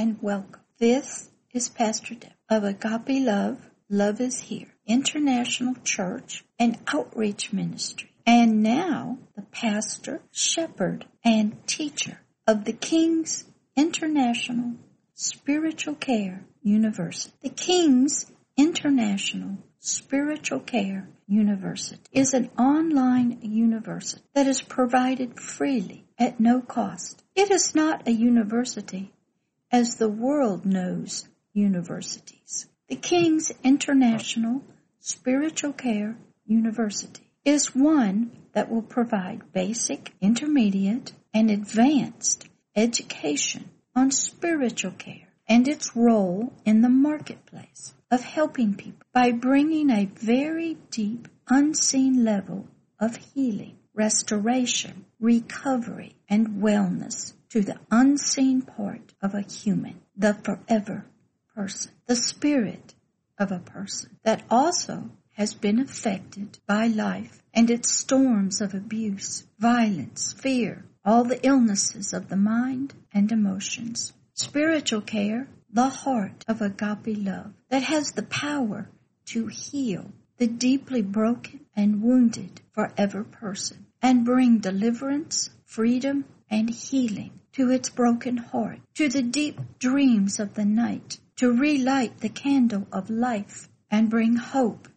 and welcome. This is Pastor Deb of Agape Love, Love is Here, International Church and Outreach Ministry. And now the pastor, shepherd, and teacher of the King's International Spiritual Care University. The King's International Spiritual Care University is an online university that is provided freely at no cost. It is not a university as the world knows universities. The King's International Spiritual Care University is one that will provide basic, intermediate, and advanced education on spiritual care and its role in the marketplace of helping people by bringing a very deep, unseen level of healing, restoration, recovery, and wellness to the unseen part of a human, the forever person, the spirit of a person that also has been affected by life and its storms of abuse, violence, fear, all the illnesses of the mind and emotions. Spiritual care the heart of agape love that has the power to heal the deeply broken and wounded forever person and bring deliverance, freedom, and healing to its broken heart, to the deep dreams of the night, to relight the candle of life and bring hope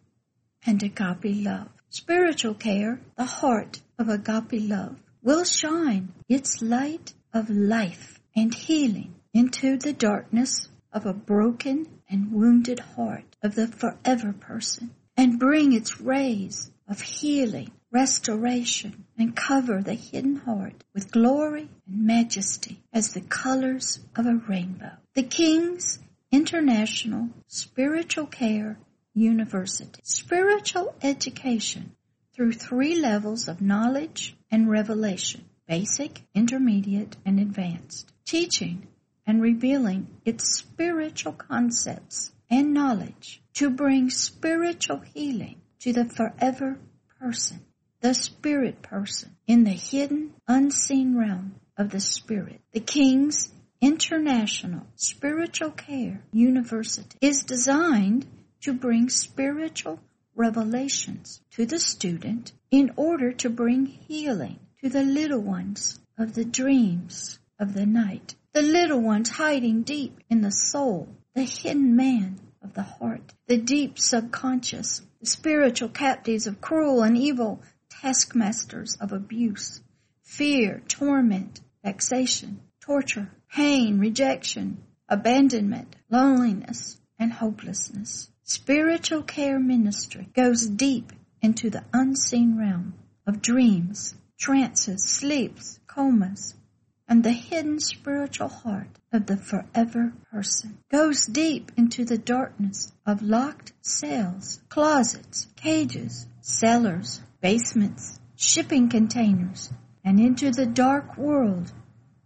and agape love. Spiritual care, the heart of agape love, will shine its light of life and healing into the darkness of a broken and wounded heart of the forever person and bring its rays of healing, restoration, and cover the hidden heart with glory and majesty as the colors of a rainbow. The King's International Spiritual Care University. Spiritual education through three levels of knowledge and revelation. Basic, intermediate, and advanced. Teaching and revealing its spiritual concepts and knowledge to bring spiritual healing to the forever person, the spirit person in the hidden, unseen realm of the spirit. The King's International Spiritual Care University is designed to bring spiritual revelations to the student in order to bring healing to the little ones of the dreams of the night the little ones hiding deep in the soul, the hidden man of the heart, the deep subconscious, spiritual captives of cruel and evil taskmasters of abuse, fear, torment, vexation, torture, pain, rejection, abandonment, loneliness, and hopelessness. Spiritual care ministry goes deep into the unseen realm of dreams, trances, sleeps, comas, and the hidden spiritual heart of the forever person goes deep into the darkness of locked cells, closets, cages, cellars, basements, shipping containers, and into the dark world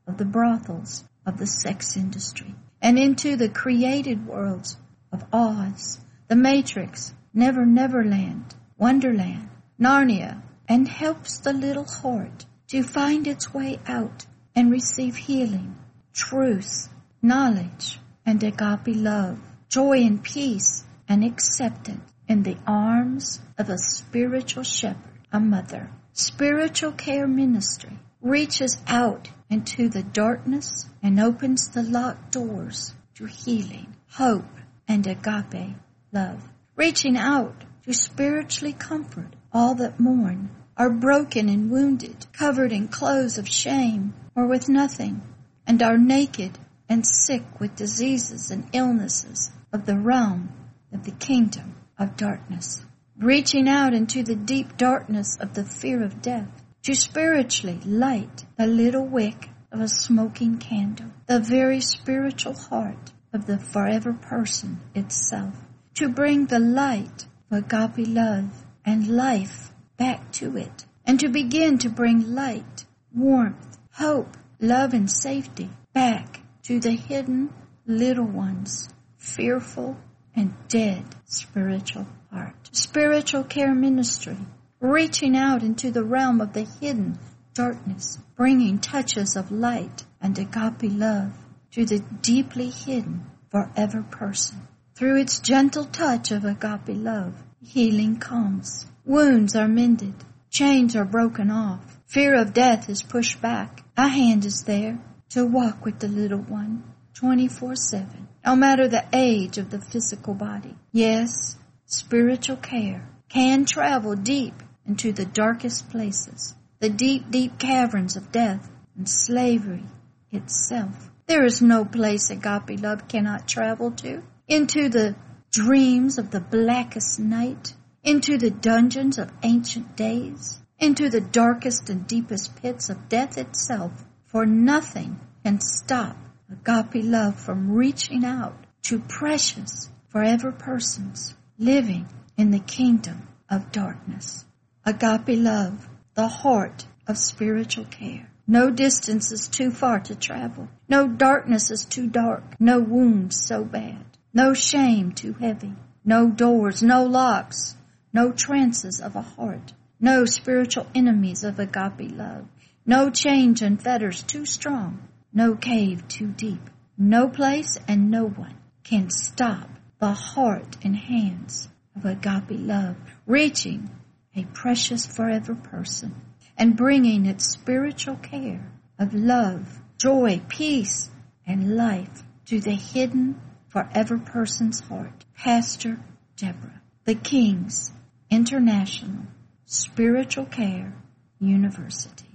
of the brothels of the sex industry, and into the created worlds of Oz, the Matrix, Never Never Land, Wonderland, Narnia, and helps the little heart to find its way out and receive healing, truth, knowledge, and agape love, joy and peace and acceptance in the arms of a spiritual shepherd, a mother. Spiritual care ministry reaches out into the darkness and opens the locked doors to healing, hope, and agape love. Reaching out to spiritually comfort all that mourn, are broken and wounded, covered in clothes of shame, or with nothing, and are naked and sick with diseases and illnesses of the realm of the kingdom of darkness, reaching out into the deep darkness of the fear of death to spiritually light the little wick of a smoking candle, the very spiritual heart of the forever person itself, to bring the light of agape love and life back to it, and to begin to bring light, warmth, hope, love, and safety back to the hidden little ones, fearful and dead spiritual heart. Spiritual care ministry, reaching out into the realm of the hidden darkness, bringing touches of light and agape love to the deeply hidden forever person. Through its gentle touch of agape love, healing comes. Wounds are mended. Chains are broken off. Fear of death is pushed back. A hand is there to walk with the little one 24-7, no matter the age of the physical body. Yes, spiritual care can travel deep into the darkest places, the deep, deep caverns of death and slavery itself. There is no place agape love cannot travel to. Into the dreams of the blackest night, into the dungeons of ancient days, into the darkest and deepest pits of death itself, for nothing can stop agape love from reaching out to precious forever persons living in the kingdom of darkness. Agape love, the heart of spiritual care. No distance is too far to travel. No darkness is too dark. No wound so bad. No shame too heavy. No doors, no locks, no trances of a heart. No spiritual enemies of agape love. No chains and fetters too strong. No cave too deep. No place and no one can stop the heart and hands of agape love, reaching a precious forever person and bringing its spiritual care of love, joy, peace, and life to the hidden forever person's heart. Pastor Deborah, the King's International Spiritual Care University.